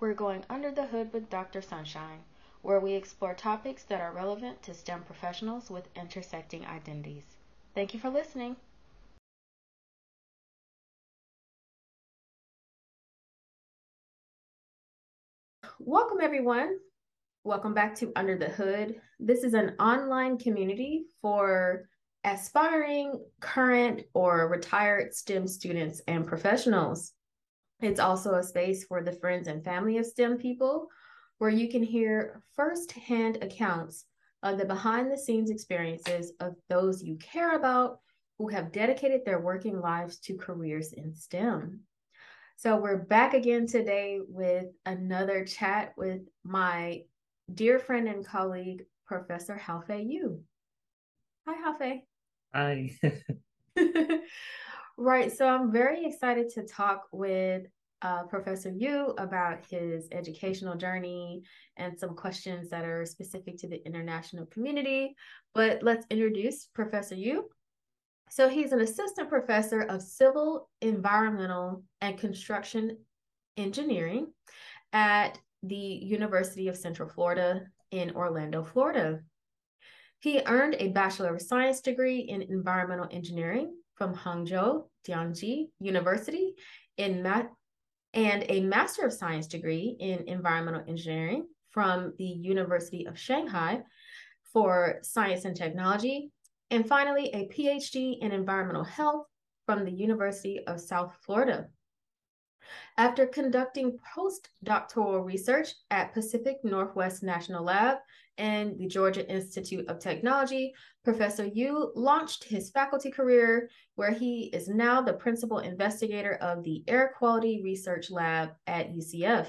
we're going under the hood with Dr. Sunshine, where we explore topics that are relevant to STEM professionals with intersecting identities. Thank you for listening. Welcome, everyone. Welcome back to Under the Hood. This is an online community for aspiring, current, or retired STEM students and professionals. It's also a space for the friends and family of STEM people where you can hear firsthand accounts of the behind the scenes experiences of those you care about who have dedicated their working lives to careers in STEM. So, we're back again today with another chat with my dear friend and colleague, Professor Haofei Yu. Hi, Haofei. Hi. right. So I'm very excited to talk with uh, Professor Yu about his educational journey and some questions that are specific to the international community. But let's introduce Professor Yu. So he's an assistant professor of civil, environmental, and construction engineering at the University of Central Florida in Orlando, Florida. He earned a Bachelor of Science degree in environmental engineering from Hangzhou Dianzi University in Ma- and a Master of Science degree in environmental engineering from the University of Shanghai for science and technology, and finally a PhD in environmental health from the University of South Florida. After conducting postdoctoral research at Pacific Northwest National Lab and the Georgia Institute of Technology, Professor Yu launched his faculty career, where he is now the principal investigator of the Air Quality Research Lab at UCF.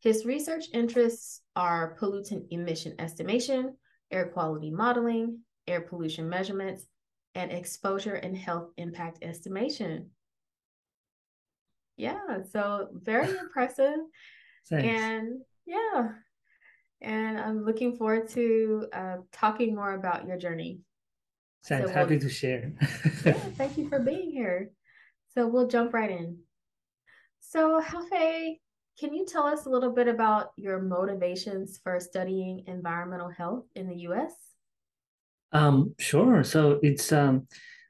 His research interests are pollutant emission estimation, air quality modeling, air pollution measurements, and exposure and health impact estimation. Yeah, so very impressive. Thanks. And yeah, and I'm looking forward to uh, talking more about your journey. Thanks. So Happy we'll, to share. yeah, thank you for being here. So we'll jump right in. So, Haofei, can you tell us a little bit about your motivations for studying environmental health in the U.S.? Um, sure. So it's um,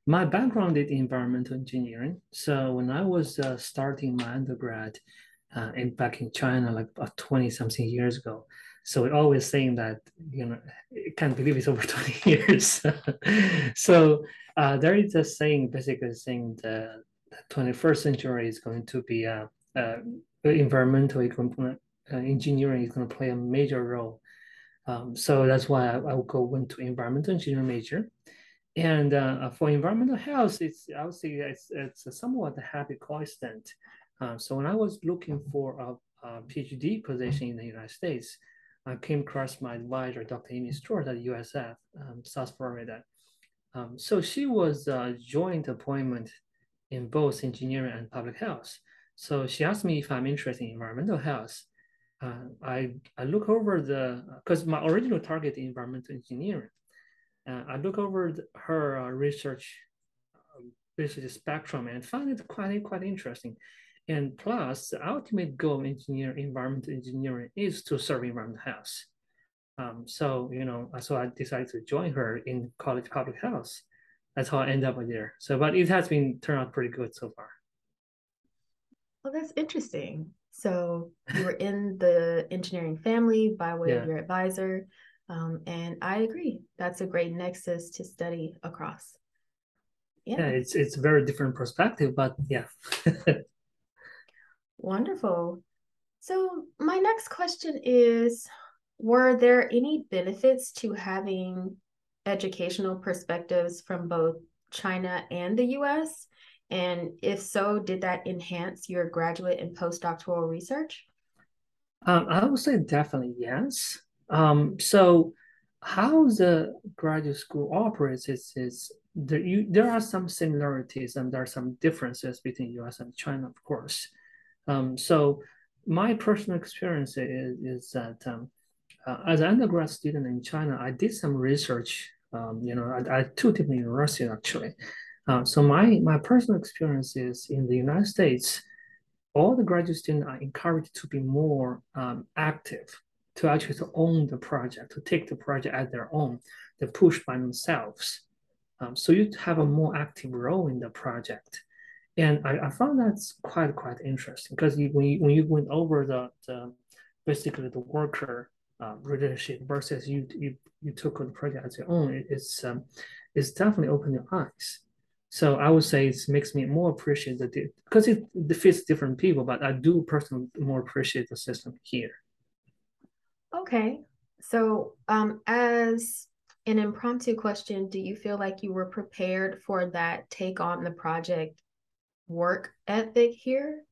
my background is environmental engineering. So when I was uh, starting my undergrad uh, in back in China, like about twenty something years ago, so we're always saying that, you know, I can't believe it's over 20 years. so uh, there is a saying, basically saying the 21st century is going to be uh, uh, environmental uh, engineering is going to play a major role. Um, so that's why I, I go into environmental engineering major. And uh, for environmental health, it's I would say it's, it's a somewhat happy coincidence. Uh, so when I was looking for a, a PhD position in the United States, I came across my advisor, Dr. Amy Stuart at USF, um, South Florida. Um, so she was a joint appointment in both engineering and public health. So she asked me if I'm interested in environmental health. Uh, I, I look over the, because my original target environmental engineering. Uh, I look over her uh, research, um, research spectrum and find it quite, quite interesting. And plus, the ultimate goal of engineer, environmental engineering is to serve environment health. Um, so, you know, so I decided to join her in college public health. That's how I end up there. So, but it has been turned out pretty good so far. Well, that's interesting. So you were in the engineering family by way yeah. of your advisor. Um, and I agree. That's a great nexus to study across. Yeah, yeah it's it's very different perspective, but yeah. Wonderful. So, my next question is Were there any benefits to having educational perspectives from both China and the US? And if so, did that enhance your graduate and postdoctoral research? Um, I would say definitely yes. Um, so, how the graduate school operates is, is there, you, there are some similarities and there are some differences between US and China, of course. Um, so my personal experience is, is that um, uh, as an undergrad student in China, I did some research, um, you know, at, at two different universities actually. Uh, so my, my personal experience is in the United States, all the graduate students are encouraged to be more um, active, to actually to own the project, to take the project as their own, to push by themselves. Um, so you have a more active role in the project. And I, I found that's quite, quite interesting because when you, when you went over the, the basically the worker uh, relationship versus you, you, you took on the project as your own, it, it's, um, it's definitely opened your eyes. So I would say it makes me more appreciate the because it, fits different people, but I do personally more appreciate the system here. Okay. So um as an impromptu question, do you feel like you were prepared for that take on the project work ethic here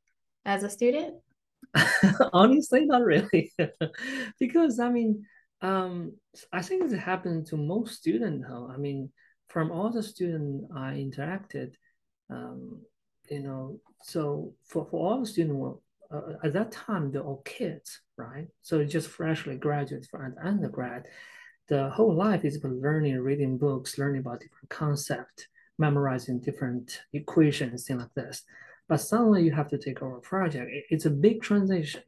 as a student? Honestly, not really. because I mean, um, I think it happened to most students. I mean, from all the students I interacted, um, you know, so for, for all the students, uh, at that time, they're all kids, right? So just freshly graduates from undergrad. The whole life is about learning, reading books, learning about different concepts, memorizing different equations, things like this. But suddenly you have to take over a project. It's a big transition,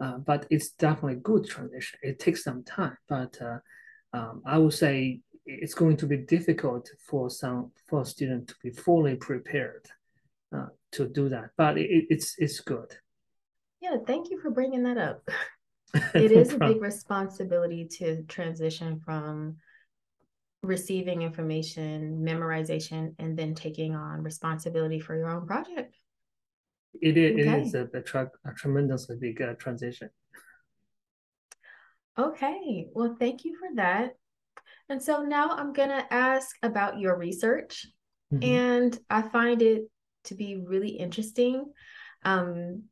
uh, but it's definitely good transition. It takes some time, but uh, um, I would say it's going to be difficult for some for student to be fully prepared uh, to do that. But it, it's it's good. Yeah, thank you for bringing that up. it no is problem. a big responsibility to transition from receiving information, memorization, and then taking on responsibility for your own project. It is, okay. it is a, a, a tremendously big uh, transition. Okay, well, thank you for that. And so now I'm going to ask about your research. Mm-hmm. And I find it to be really interesting. Um,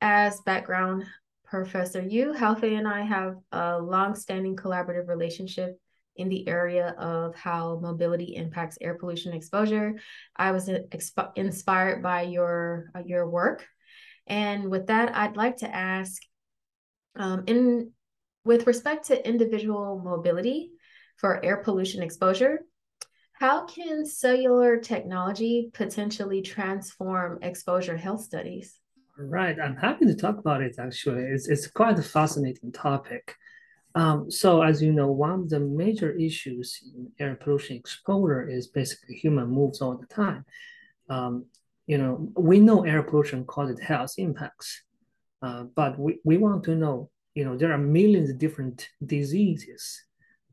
as background, Professor Yu, Haofei and I have a long-standing collaborative relationship in the area of how mobility impacts air pollution exposure. I was exp- inspired by your uh, your work, and with that, I'd like to ask, um, in with respect to individual mobility for air pollution exposure, how can cellular technology potentially transform exposure health studies? Right, I'm happy to talk about it actually. It's, it's quite a fascinating topic. Um, so, as you know, one of the major issues in air pollution exposure is basically human moves all the time. Um, you know, we know air pollution causes health impacts, uh, but we, we want to know you know, there are millions of different diseases.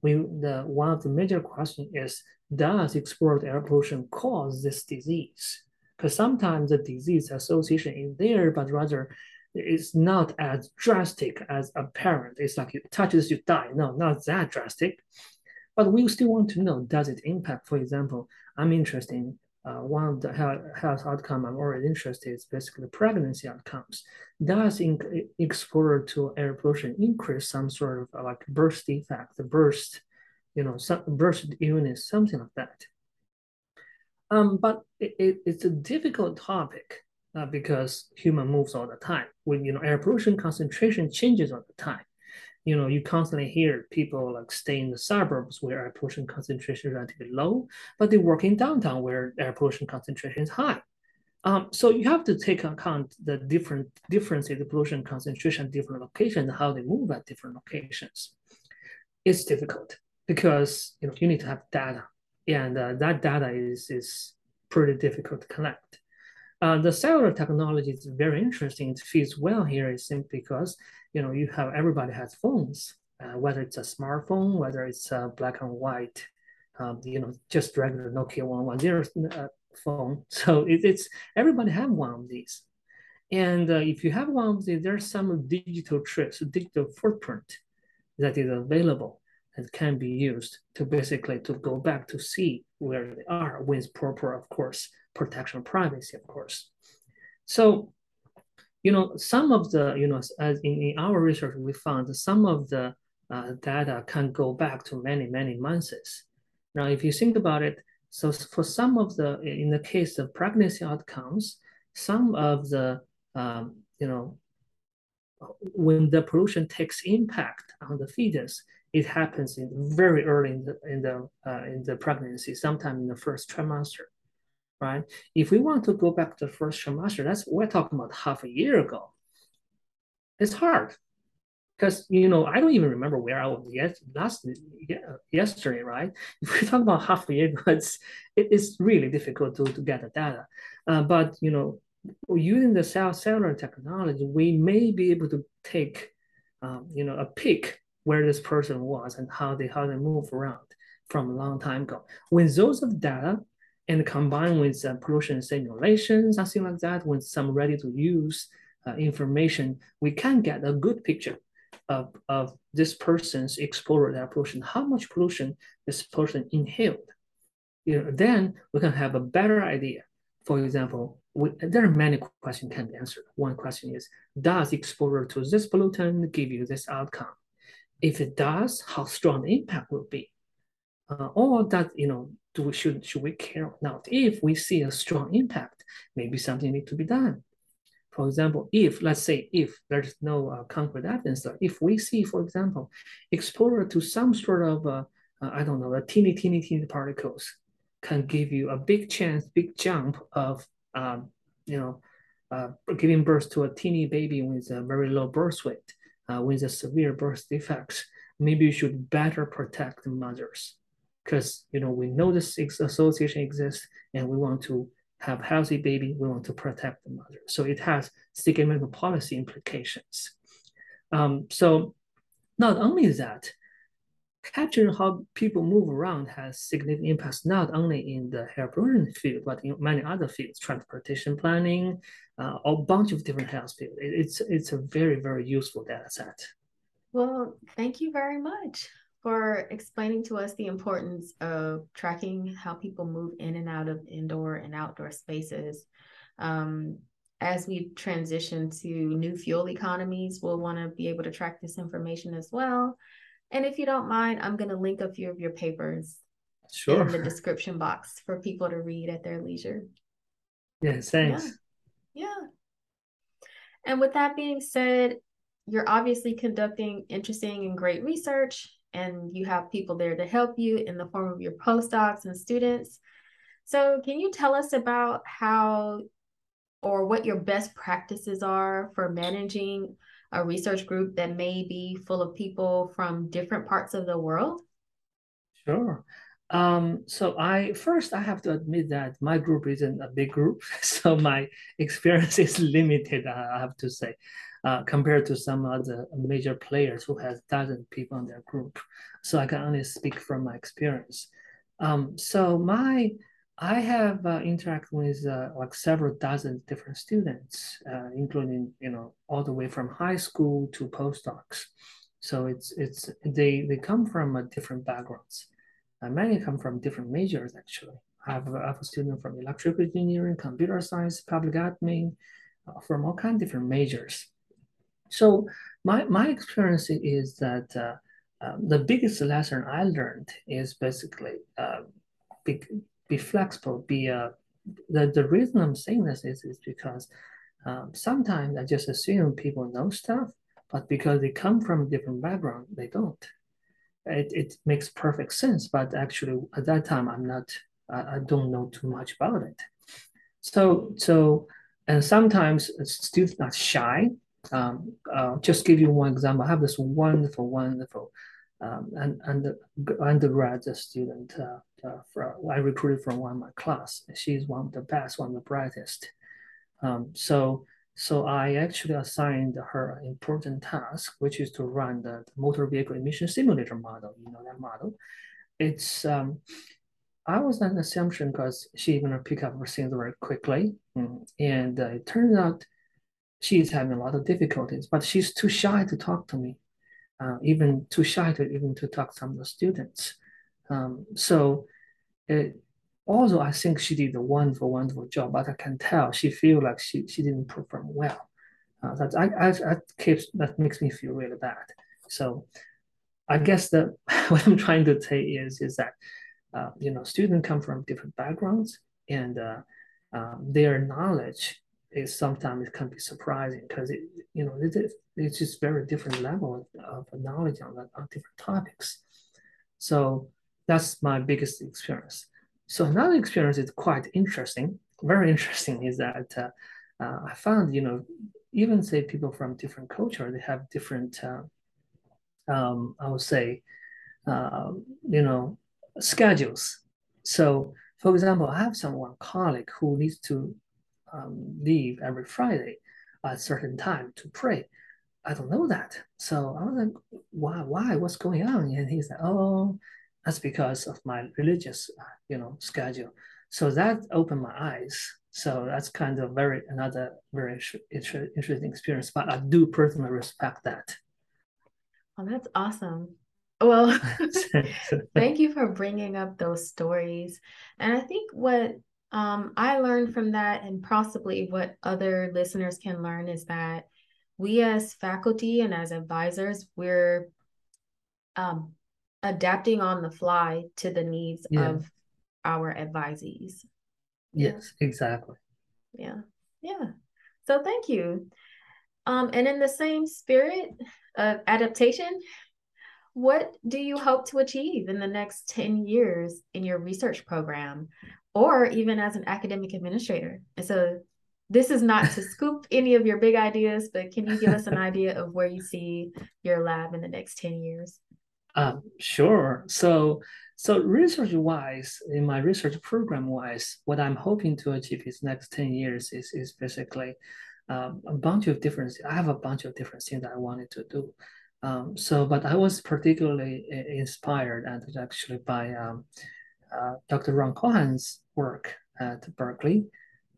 We, the, one of the major questions is, does exposure to air pollution cause this disease? Because sometimes the disease association is there, but rather it's not as drastic as apparent. It's like it touches you die. No, not that drastic. But we still want to know, does it impact, for example, I'm interested in uh, one of the health, health outcome I'm already interested is basically pregnancy outcomes. Does in, exposure to air pollution increase some sort of uh, like birth defect, the burst, you know, some birth illness, something like that. Um, but it, it, it's a difficult topic uh, because human moves all the time. When you know air pollution concentration changes all the time you know, you constantly hear people like stay in the suburbs where air pollution concentration is relatively low, but they work in downtown where air pollution concentration is high. Um, so you have to take account the different difference in the pollution concentration, different locations, how they move at different locations. It's difficult because you know you need to have data, and uh, that data is is pretty difficult to collect. Uh, the cellular technology is very interesting. It fits well here is simply because you know you have everybody has phones, uh, whether it's a smartphone, whether it's a black and white, um, you know, just regular Nokia one one zero uh, phone. So it, it's everybody have one of these, and uh, if you have one of these, there's some digital tricks, digital footprint that is available and can be used to basically to go back to see where they are with proper, of course, protection of privacy, of course. So, you know, some of the, you know, as in, in our research, we found some of the uh, data can go back to many, many months. Now, if you think about it, so for some of the, in the case of pregnancy outcomes, some of the, um, you know, when the pollution takes impact on the fetus, it happens in very early in the in the uh, in the pregnancy, sometime in the first trimester right? If we want to go back to the first trimester, that's we're talking about half a year ago. It's hard because you know I don't even remember where I was yes last yesterday, right? If we talk about half a year ago, it's it is really difficult to, to get the data. Uh, but you know, using the cell cellular technology, we may be able to take um, you know a peek where this person was and how they how they move around from a long time ago. With those of data and combined with uh, pollution simulation, something like that, with some ready to use uh, information, we can get a good picture of, of this person's exposure to pollution, how much pollution this person inhaled. You know, then we can have a better idea. For example, we, there are many questions can be answered. One question is, does exposure to this pollutant give you this outcome? If it does, how strong the impact will be? Uh, or that, you know, do we, should, should we care or not? If we see a strong impact, maybe something need to be done. For example, if, let's say, if there's no uh, concrete evidence, if we see, for example, exposure to some sort of, uh, uh, I don't know, a teeny, teeny, teeny particles can give you a big chance, big jump of, um, you know, uh, giving birth to a teeny baby with a very low birth weight, uh, with a severe birth defects, maybe you should better protect the mothers because, you know, we know this association exists and we want to have healthy baby, we want to protect the mother. So it has significant policy implications. Um, so not only that, capturing how people move around has significant impacts not only in the pollution field, but in many other fields, transportation planning, uh, a bunch of different health fields. It's, it's a very, very useful data set. Well, thank you very much for explaining to us the importance of tracking how people move in and out of indoor and outdoor spaces. Um, as we transition to new fuel economies, we'll want to be able to track this information as well. And if you don't mind, I'm going to link a few of your papers sure. in the description box for people to read at their leisure. Yeah, thanks. Yeah. yeah. And with that being said, you're obviously conducting interesting and great research and you have people there to help you in the form of your postdocs and students. So, can you tell us about how or what your best practices are for managing a research group that may be full of people from different parts of the world? Sure. Um, so I first I have to admit that my group isn't a big group, so my experience is limited. I have to say, uh, compared to some other major players who has dozen people in their group. So I can only speak from my experience. Um, so my I have uh, interacted with uh, like several dozen different students, uh, including you know all the way from high school to postdocs. So it's it's they they come from uh, different backgrounds. Uh, many come from different majors actually. I have, I have a student from electrical engineering, computer science, public admin, uh, from all kinds of different majors. So my, my experience is that um, the biggest lesson I learned is basically uh, be, flexible, be uh, the, the reason I'm saying this is, is because um, sometimes I just assume people know stuff, but because they come from different background, they don't. It, it makes perfect sense, but actually at that time I'm not, I, I don't know too much about it. So, so, and sometimes students are shy um, uh, just give you one example. I have this wonderful, wonderful um, and, undergrad student uh, uh, for, I recruited from one of my class. She's one of the best, one of the brightest. Um, so, so I actually assigned her an important task, which is to run the, the motor vehicle emission simulator model. You know that model. It's um, I was an assumption because she's gonna pick up her things very quickly, mm, and uh, it turns out she's having a lot of difficulties, but she's too shy to talk to me, uh, even too shy to even to talk to some of the students. Um, so it, although I think she did a wonderful, wonderful job, but I can tell she feel like she, she didn't perform well. Uh, that I, I, I keeps, that makes me feel really bad. So I guess that what I'm trying to say is is that uh, you know students come from different backgrounds and uh, um, their knowledge is sometimes it can be surprising because it you know it, it's just very different level of, of knowledge on, on different topics. So that's my biggest experience. So another experience is quite interesting, very interesting, is that uh, uh, I found, you know, even say people from different culture, they have different, uh, um, I would say, uh, you know, schedules. So, for example, I have someone colleague who needs to um, leave every Friday at a certain time to pray. I don't know that. So I was like, why, why, what's going on? And he's like, oh, that's because of my religious, you know, schedule. So that opened my eyes. So that's kind of very another very interesting experience. But I do personally respect that. Well, that's awesome. Well, thank you for bringing up those stories. And I think what um, I learned from that, and possibly what other listeners can learn, is that we as faculty and as advisors, we're um, adapting on the fly to the needs yeah. of our advisees. Yes, yeah. exactly. Yeah. Yeah. So thank you. Um, and in the same spirit of adaptation, what do you hope to achieve in the next 10 years in your research program or even as an academic administrator? And so this is not to scoop any of your big ideas, but can you give us an idea of where you see your lab in the next 10 years? Um, sure. So, so research wise, in my research program wise, what I'm hoping to achieve is next 10 years is, is basically um, a bunch of different, I have a bunch of different things that I wanted to do. Um, so, but I was particularly inspired and actually by um, uh, Dr. Ron Cohen's work at Berkeley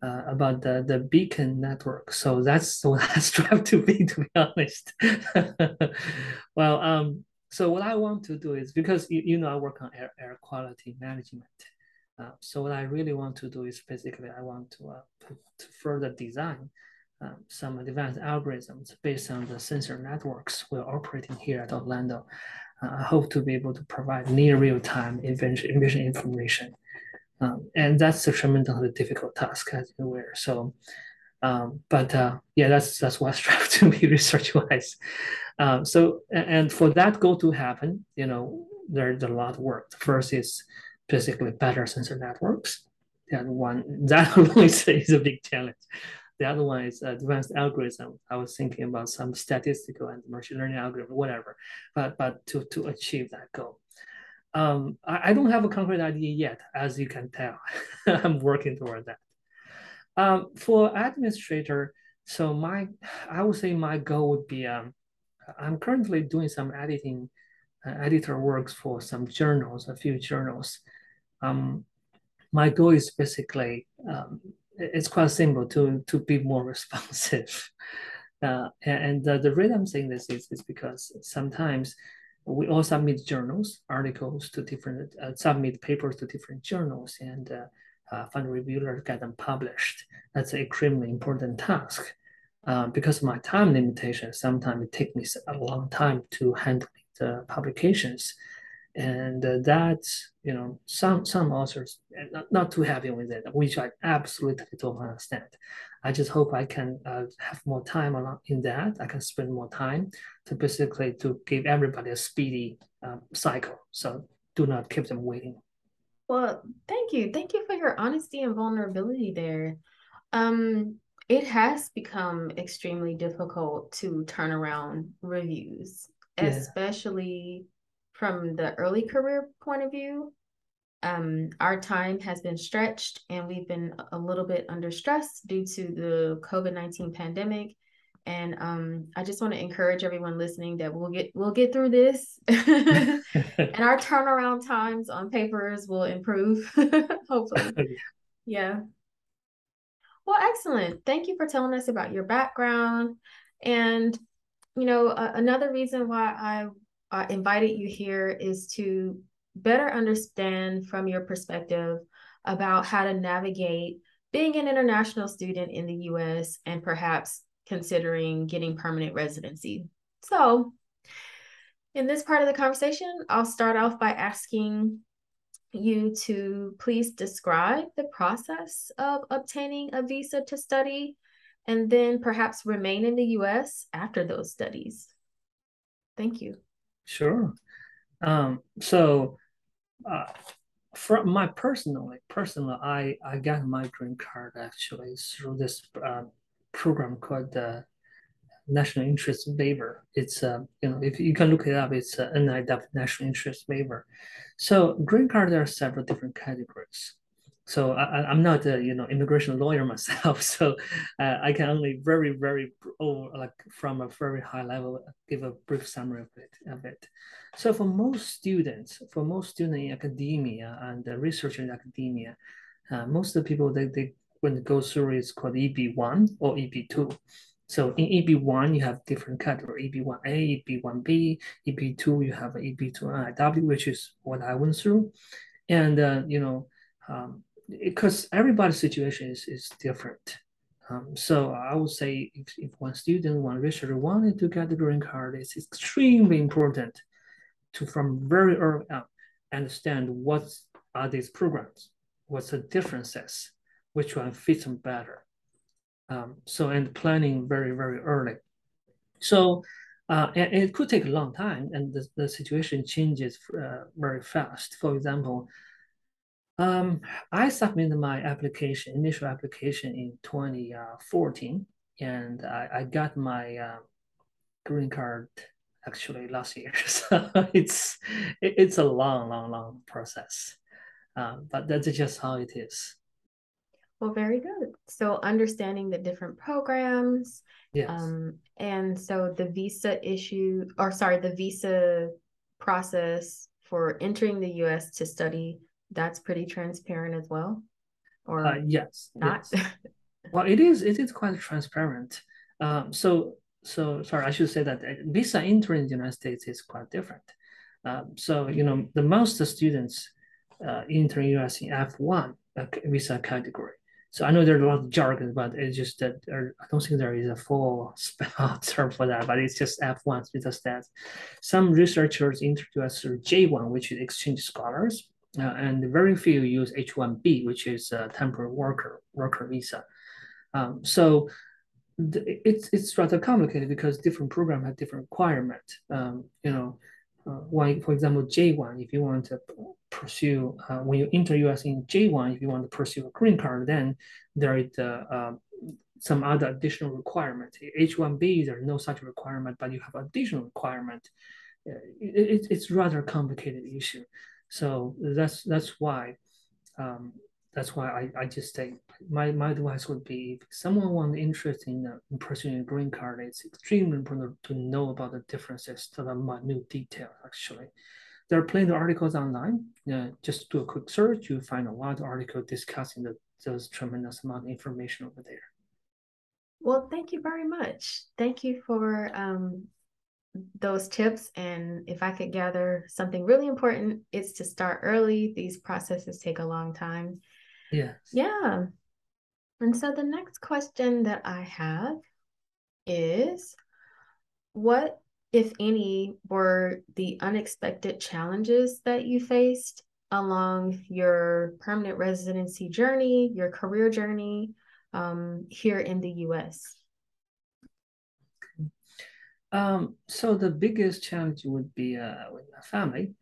uh, about the, the beacon network. So that's what I strive to be, to be honest. well, um, so what I want to do is because you, you know I work on air, air quality management. Uh, so what I really want to do is basically I want to, uh, to, further design um, some advanced algorithms based on the sensor networks we're operating here at Orlando. Uh, I hope to be able to provide near real-time emission information. Um, and that's a tremendously difficult task, as you're aware. So, um, but uh, yeah, that's that's what I strive to be research-wise. Um, so, and for that goal to happen, you know, there's a lot of work. The first is basically better sensor networks. And one that alone is, is a big challenge. The other one is advanced algorithm. I was thinking about some statistical and machine learning algorithm, whatever, but but to to achieve that goal. Um, I, I don't have a concrete idea yet, as you can tell. I'm working toward that. Um, for administrator, so my I would say my goal would be um, I'm currently doing some editing, uh, editor works for some journals, a few journals. Um, my goal is basically um, it's quite simple to to be more responsive. Uh, and the, the reason I'm saying this is, is because sometimes we all submit journals, articles to different, uh, submit papers to different journals and uh, uh, fund reviewers get them published. That's an extremely important task. Uh, because of my time limitation, sometimes it takes me a long time to handle the publications and uh, that you know some some authors not, not too happy with it which i absolutely don't understand. I just hope i can uh, have more time on in that. I can spend more time to basically to give everybody a speedy um, cycle. So do not keep them waiting. Well thank you. Thank you for your honesty and vulnerability there. Um it has become extremely difficult to turn around reviews yeah. especially from the early career point of view, um, our time has been stretched and we've been a little bit under stress due to the COVID 19 pandemic. And um, I just want to encourage everyone listening that we'll get we'll get through this, and our turnaround times on papers will improve, hopefully. Yeah. Well, excellent. Thank you for telling us about your background. And you know, uh, another reason why I uh, invited you here is to better understand from your perspective about how to navigate being an international student in the US and perhaps considering getting permanent residency. So, in this part of the conversation, I'll start off by asking you to please describe the process of obtaining a visa to study and then perhaps remain in the US after those studies. Thank you. Sure. Um, so, uh, from my personally, personally, I I got my green card actually through this uh, program called the National Interest Waiver. It's uh, you know if you can look it up, it's a NIW National Interest Waiver. So green card there are several different categories. So I, am not a you know immigration lawyer myself, so uh, I can only very very oh, like from a very high level give a brief summary of it of it. So for most students, for most students in academia and research in academia, uh, most of the people they, they when they go through is called EB1 or EB2. So in EB1, you have different category, EB1A, EB1B, EB2, you have EB2 NIW, which is what I went through. And, uh, you know, um, because everybody's situation is, is different. Um, so I would say if, if one student, one researcher wanted to get the green card, it's extremely important to from very early on understand what are these programs, what's the differences, which one fits them better. Um, so and planning very very early. So uh, and, it could take a long time, and the, the situation changes uh, very fast. For example, um, I submitted my application, initial application in 2014, and I, I got my uh, green card actually last year. So it's it, it's a long, long, long process, um, but that's just how it is. Well, very good. So understanding the different programs, yes. um, and so the visa issue, or sorry, the visa process for entering the U.S. to study that's pretty transparent as well? Or uh, yes not? yes. well it is it is quite transparent. Um, so so sorry i should say that uh, visa entering the united states is quite different. Um, so you know the most students uh, enter us in f1 uh, visa category. So I know there's a lot of jargon, but it's just that there, I don't think there is a full spell term for that, but it's just F1 visa stats. Some researchers introduce J1, which is exchange scholars, uh, and very few use H-1B, which is a temporary worker worker visa. Um, so it's it's rather complicated because different programs have different requirements. Um, you know, uh, why, for example, J1, if you want to pursue, uh, when you enter US in J1, if you want to pursue a green card, then there is uh, um, some other additional requirement. H1B, there's no such requirement, but you have additional requirement. Uh, it, it, it's rather complicated issue. So that's that's why um, that's why I, I just say my, my advice would be if someone wants interest in, uh, in pursuing a green card, it's extremely important to know about the differences to the minute detail actually. There are plenty of articles online. Uh, just do a quick search, you find a lot of articles discussing the, those tremendous amount of information over there. Well, thank you very much. Thank you for um, those tips. And if I could gather something really important, it's to start early. These processes take a long time. Yeah. Yeah. And so the next question that I have is what, if any, were the unexpected challenges that you faced along your permanent residency journey, your career journey um, here in the US? Um, so the biggest challenge would be uh, with my family.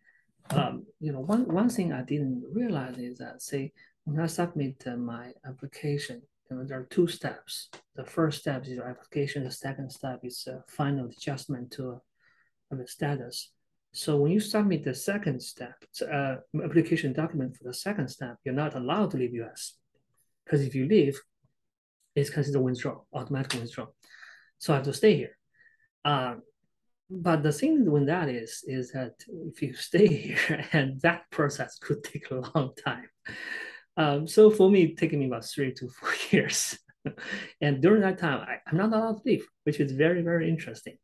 Um, you know, one one thing I didn't realize is that, say, when I submit uh, my application, you know, there are two steps. The first step is your application. The second step is a final adjustment to uh, the status. So when you submit the second step, uh, application document for the second step, you're not allowed to leave US. Because if you leave, it's considered withdrawal, automatic withdrawal. So I have to stay here. Um, but the thing with that is, is that if you stay here, and that process could take a long time. Um, so for me, it taking me about three to four years. and during that time, I, am not allowed to leave, which is very, very interesting.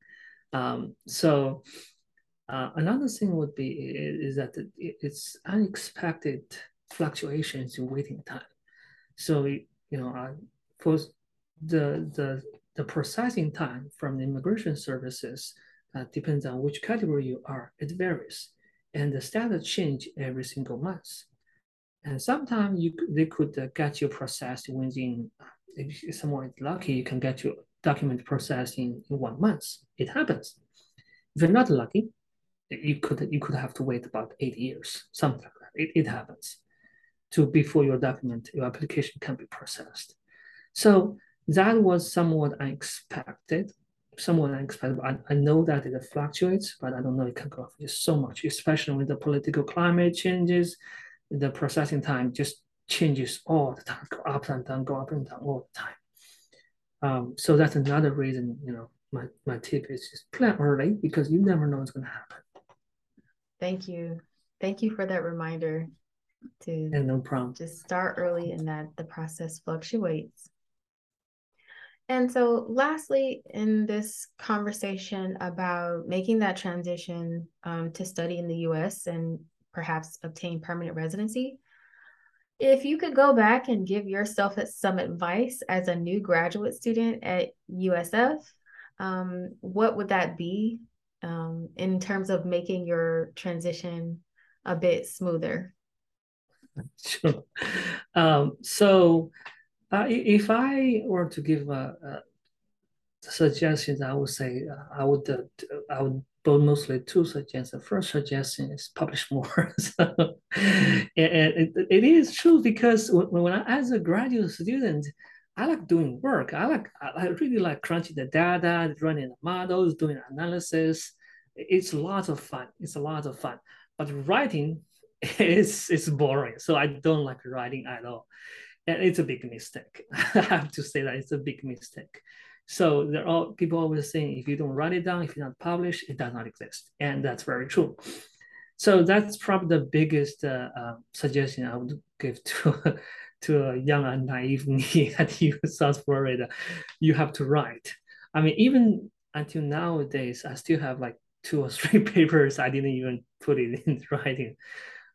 Um, so uh, another thing would be is that it's unexpected fluctuations in waiting time. So you know, uh, for the the the processing time from the immigration services uh, depends on which category you are. It varies, and the status change every single month. And sometimes you they could uh, get your processed within. If someone is lucky, you can get your document processed in, in one month. It happens. If you're not lucky, you could you could have to wait about eight years, something like that. It, it happens to before your document, your application can be processed. So that was somewhat unexpected, somewhat unexpected. I, I know that it fluctuates, but I don't know it can go up just so much, especially when the political climate changes, the processing time just changes all the time, go up and down, go up and down all the time. Um, so that's another reason, you know, my, my tip is just plan early because you never know what's going to happen. Thank you. Thank you for that reminder to and no problem. Just start early and that the process fluctuates. And so, lastly, in this conversation about making that transition um, to study in the US and perhaps obtain permanent residency, if you could go back and give yourself some advice as a new graduate student at USF, um, what would that be um, in terms of making your transition a bit smoother? Sure. Um, so, uh, if I were to give a, a suggestions, I would say uh, I would uh, I would both mostly two suggestions. The first suggestion is publish more. so, and it, it is true because when, when I, as a graduate student, I like doing work. I like I really like crunching the data, running the models, doing analysis. It's a lot of fun. It's a lot of fun. But writing is is boring. So I don't like writing at all. And it's a big mistake. I have to say that it's a big mistake. So there are people always saying if you don't write it down, if you don't publish, it does not exist, and that's very true. So that's probably the biggest uh, uh, suggestion I would give to to a young and naive me at U South Florida. You have to write. I mean, even until nowadays, I still have like two or three papers I didn't even put it in writing.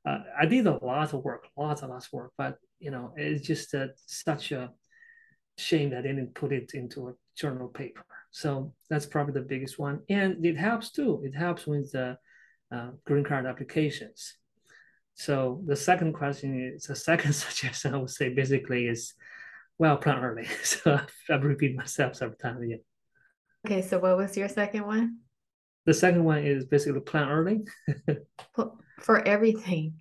Uh, I did a lot of work, lots and lots of work, but you know, it's just uh, such a shame that I didn't put it into a journal paper. So that's probably the biggest one. And it helps too. It helps with the uh, green card applications. So the second question is the second suggestion I would say basically is, well, plan early. So I've repeated myself several times. Yeah. Okay, so what was your second one? The second one is basically plan early. For everything.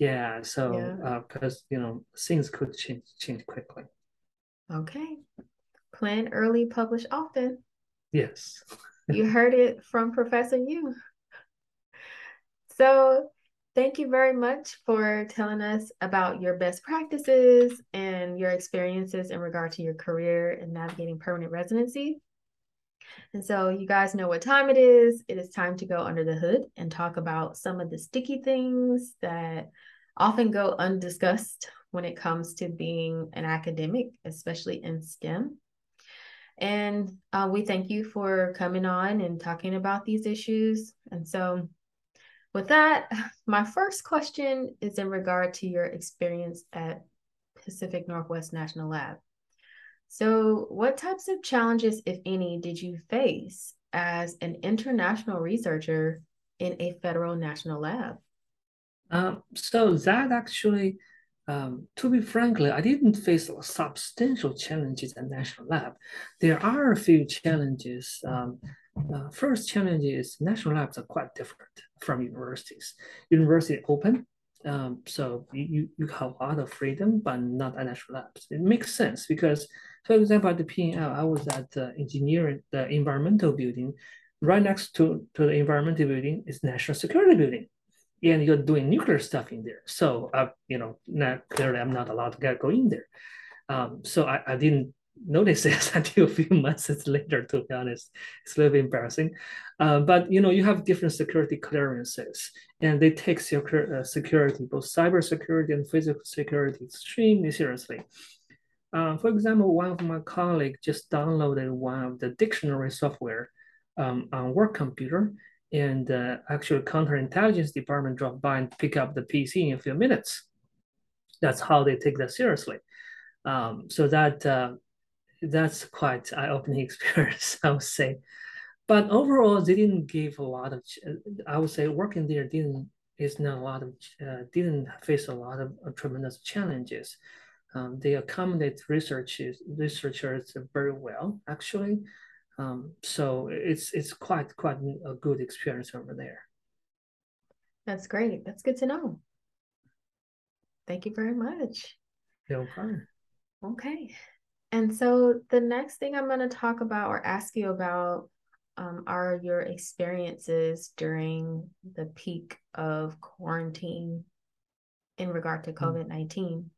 Yeah, so because yeah. uh, you know things could change change quickly. Okay. Plan early, publish often. Yes. you heard it from Professor Yu. So, thank you very much for telling us about your best practices and your experiences in regard to your career and navigating permanent residency. And so, you guys know what time it is. It is time to go under the hood and talk about some of the sticky things that often go undiscussed when it comes to being an academic, especially in STEM. And uh, we thank you for coming on and talking about these issues. And so, with that, my first question is in regard to your experience at Pacific Northwest National Lab. So, what types of challenges, if any, did you face as an international researcher in a federal national lab? Um, so that actually um, to be frankly, I didn't face substantial challenges at National Lab. There are a few challenges. Um, uh, first challenge is national labs are quite different from universities. University open, um, so you, you have a lot of freedom, but not at national labs. It makes sense because, for example, at the PNL, I was at the engineering, the environmental building. Right next to, to the environmental building is national security building and you're doing nuclear stuff in there. So, uh, you know, not clearly I'm not allowed to get go in there. Um, so I, I didn't notice this until a few months later, to be honest. It's a little bit embarrassing. Uh, but, you know, you have different security clearances and they take uh, security, both cyber security and physical security extremely seriously. Uh, for example, one of my colleagues just downloaded one of the dictionary software um, on work computer and uh, actually counterintelligence department drop by and pick up the PC in a few minutes. That's how they take that seriously. Um, so that uh, that's quite eye-opening experience, I would say. But overall, they didn't give a lot of. I would say working there didn't is not a lot of uh, didn't face a lot of uh, tremendous challenges. Um, they accommodate researchers researchers very well, actually. Um, so it's it's quite quite a good experience over there. That's great. That's good to know. Thank you very much. No problem. Okay. And so the next thing I'm going to talk about or ask you about um, are your experiences during the peak of quarantine in regard to hmm. COVID 19.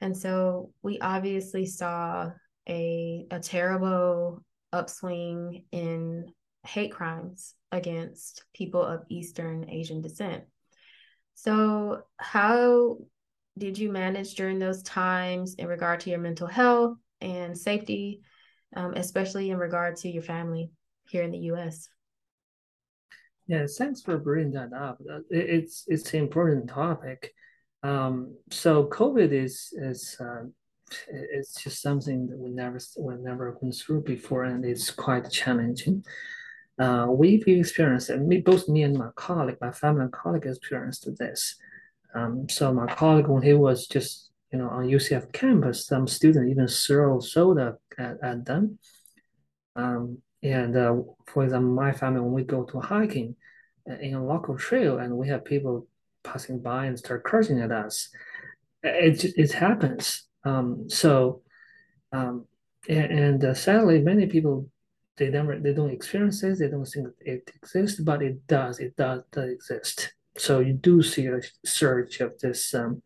And so we obviously saw a, a terrible upswing in hate crimes against people of Eastern Asian descent. So, how did you manage during those times in regard to your mental health and safety, um, especially in regard to your family here in the US? Yeah, thanks for bringing that up. Uh, it's it's an important topic. Um, so COVID is is uh, it's just something that we never we never went through before, and it's quite challenging. Uh, we've experienced it. Me, both me and my colleague, my family and colleague, experienced this. Um, so my colleague, when he was just you know on UCF campus, some student even throw soda at, at them. Um, and uh, for example, my family, when we go to hiking uh, in a local trail, and we have people passing by and start cursing at us, it it happens. Um, so, um, and, and uh, sadly, many people they never they don't experience it. They don't think it exists, but it does. It does, does exist. So you do see a surge of this um,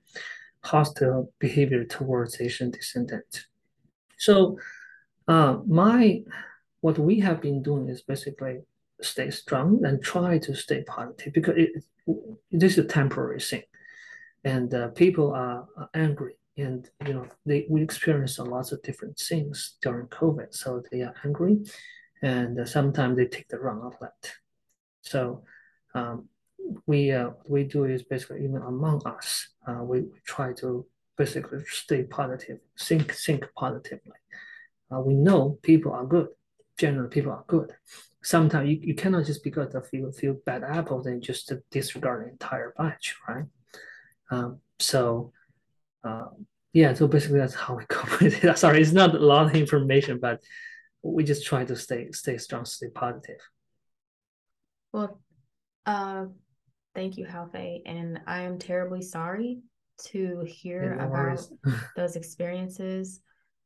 hostile behavior towards Asian descendants. So uh, my what we have been doing is basically stay strong and try to stay positive because it, this is a temporary thing, and uh, people are angry and you know they we experience a lot of different things during COVID, so they are angry, and sometimes they take the wrong outlet. So um, we uh, we do is basically even among us, uh, we, we try to basically stay positive, think think positively. Uh, we know people are good. Generally, people are good. Sometimes you, you cannot just because of few few bad apples and just disregard the entire batch, right? Um, so uh, yeah, so basically that's how we cope with it. Sorry, it's not a lot of information, but we just try to stay stay strong, stay positive. Well, uh, thank you, Haofei, and I am terribly sorry to hear no about those experiences.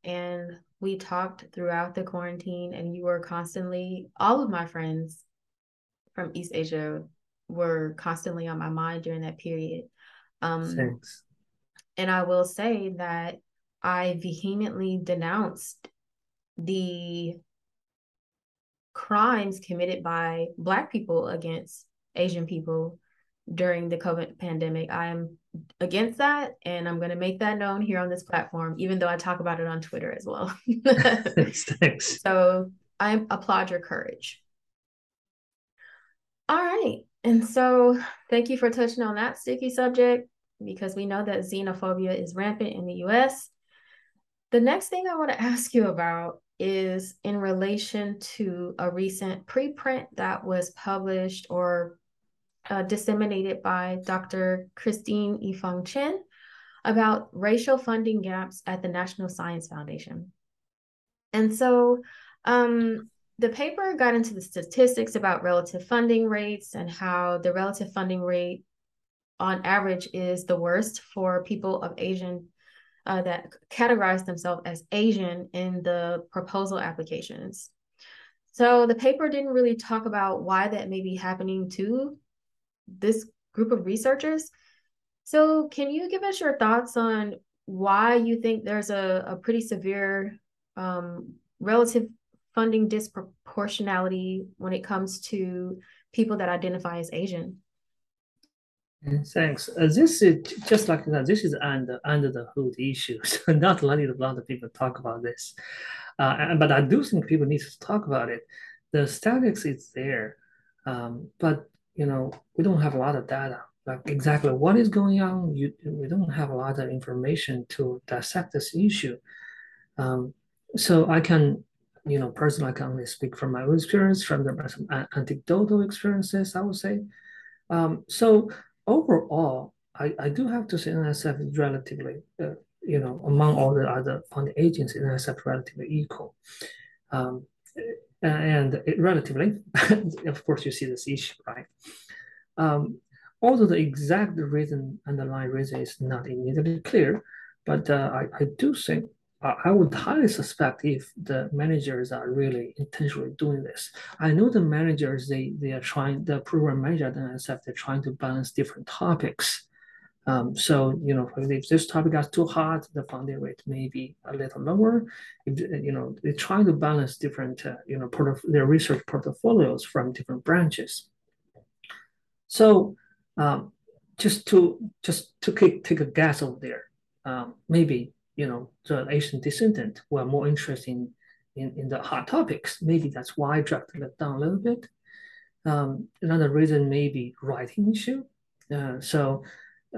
And we talked throughout the quarantine, and you were constantly all of my friends from East Asia were constantly on my mind during that period. Um, Thanks. And I will say that I vehemently denounced the crimes committed by Black people against Asian people during the COVID pandemic. I am against that, and I'm going to make that known here on this platform, even though I talk about it on Twitter as well. Thanks. So I applaud your courage. All right. And so thank you for touching on that sticky subject because we know that xenophobia is rampant in the US. The next thing I want to ask you about is in relation to a recent preprint that was published or uh, disseminated by Dr. Christine Yifeng Chen about racial funding gaps at the National Science Foundation. And so um, the paper got into the statistics about relative funding rates and how the relative funding rate on average is the worst for people of Asian uh, that categorize themselves as Asian in the proposal applications. So the paper didn't really talk about why that may be happening to this group of researchers. So can you give us your thoughts on why you think there's a, a pretty severe um, relative funding disproportionality when it comes to people that identify as Asian? Thanks. Uh, this is just like that. This is under under the hood issue. So not a lot of people talk about this, uh, but I do think people need to talk about it. The statistics is there, um, but you know we don't have a lot of data. Like exactly what is going on, you we don't have a lot of information to dissect this issue. Um, so I can, you know, personally, I can only speak from my own experience, from the some anecdotal experiences. I would say. Um, so overall, I, I do have to say NSF is relatively, uh, you know, among all the other funding agencies, NSF relatively equal. Um, and it relatively, of course, you see this issue, right? Um, although the exact reason underlying reason is not immediately clear, but uh, I, I do think I would highly suspect if the managers are really intentionally doing this. I know the managers they they are trying the program manager at NSF they're trying to balance different topics. Um, so you know if this topic gets too hot, the funding rate may be a little lower. If, you know they're trying to balance different uh, you know their research portfolios from different branches. So um, just to just to take, take a guess over there, um, maybe you know the Asian descendant were more interested in, in, in the hot topics. Maybe that's why I dragged it down a little bit. Um, another reason may be writing issue. Uh, so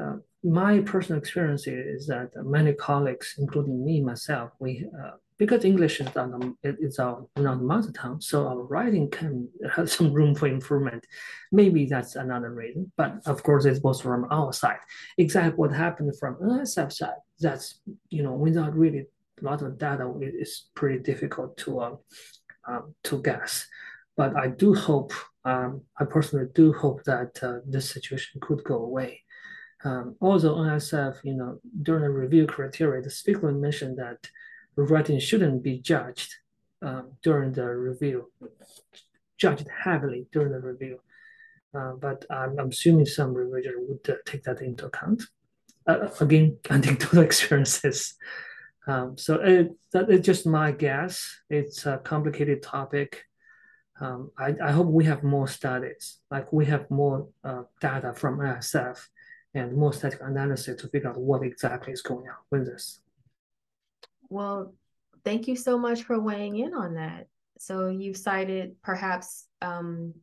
uh, my personal experience is that many colleagues, including me myself, we uh, because English is not it's our mother tongue, so our writing can have some room for improvement. Maybe that's another reason, but of course it's both from our side. Exactly what happened from NSF side, that's you know without really a lot of data, it's pretty difficult to um, um, to guess. But I do hope, um, I personally do hope that uh, this situation could go away. Um, also, NSF, you know, during the review criteria, the speaker mentioned that writing shouldn't be judged um, during the review, judged heavily during the review. Uh, but I'm, I'm, assuming some revision would uh, take that into account. Uh, again, anecdotal experiences. Um, so it, that is just my guess. It's a complicated topic. Um, I, I, hope we have more studies, like we have more uh, data from NSF and more statistical analysis to figure out what exactly is going on with this. Well, thank you so much for weighing in on that. So you've cited perhaps um,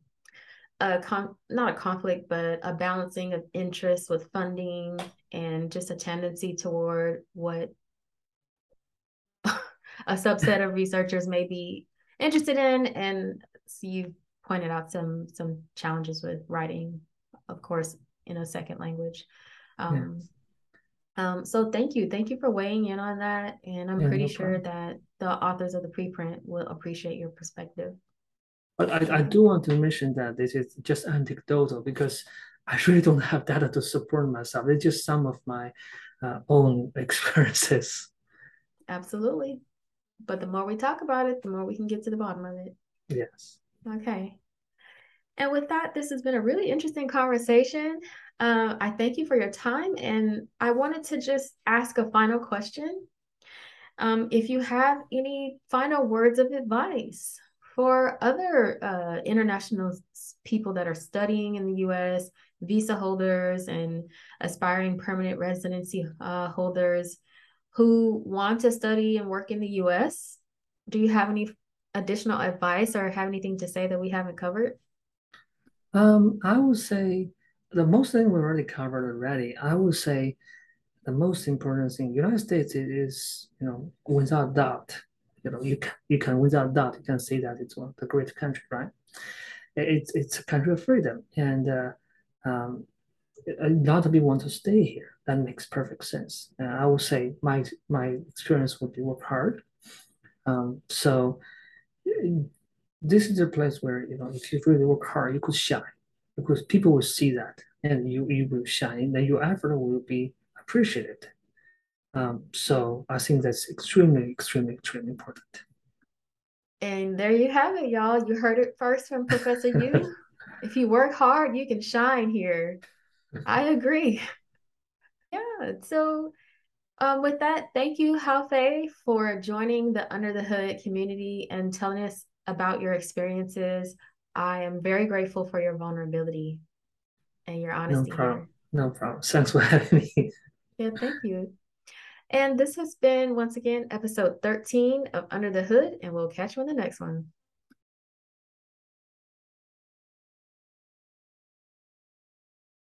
a con- not a conflict, but a balancing of interests with funding and just a tendency toward what a subset of researchers may be interested in. And so you pointed out some some challenges with writing, of course, in a second language. Um. Um, so thank you. Thank you for weighing in on that. And I'm yeah, pretty no sure that the authors of the preprint will appreciate your perspective. But I, I do want to mention that this is just anecdotal because I really don't have data to support myself. It's just some of my uh, own experiences. Absolutely. But the more we talk about it, the more we can get to the bottom of it. Yes. Okay. And with that, this has been a really interesting conversation. Uh, I thank you for your time. And I wanted to just ask a final question. Um, if you have any final words of advice for other uh, international people that are studying in the US, visa holders and aspiring permanent residency uh, holders who want to study and work in the US, do you have any additional advice or have anything to say that we haven't covered? Um, I would say the most thing we already covered already. I would say the most important thing United States is you know without doubt you know you can you can without doubt you can say that it's one the great country right? It's it's a country of freedom and uh, um, a lot of people want to stay here. That makes perfect sense. I would say my my experience would be work hard. Um, so this is a place where you know if you really work hard you could shine because people will see that and you, you will shine, then your effort will be appreciated. Um, so I think that's extremely, extremely, extremely important. And there you have it, y'all. You heard it first from Professor Yu. if you work hard, you can shine here. I agree. Yeah. So um, with that, thank you, Haofei, for joining the Under the Hood community and telling us about your experiences I am very grateful for your vulnerability and your honesty. No problem. No problem. Thanks for having me. Yeah, thank you. And this has been once again episode 13 of Under the Hood, and we'll catch you in the next one.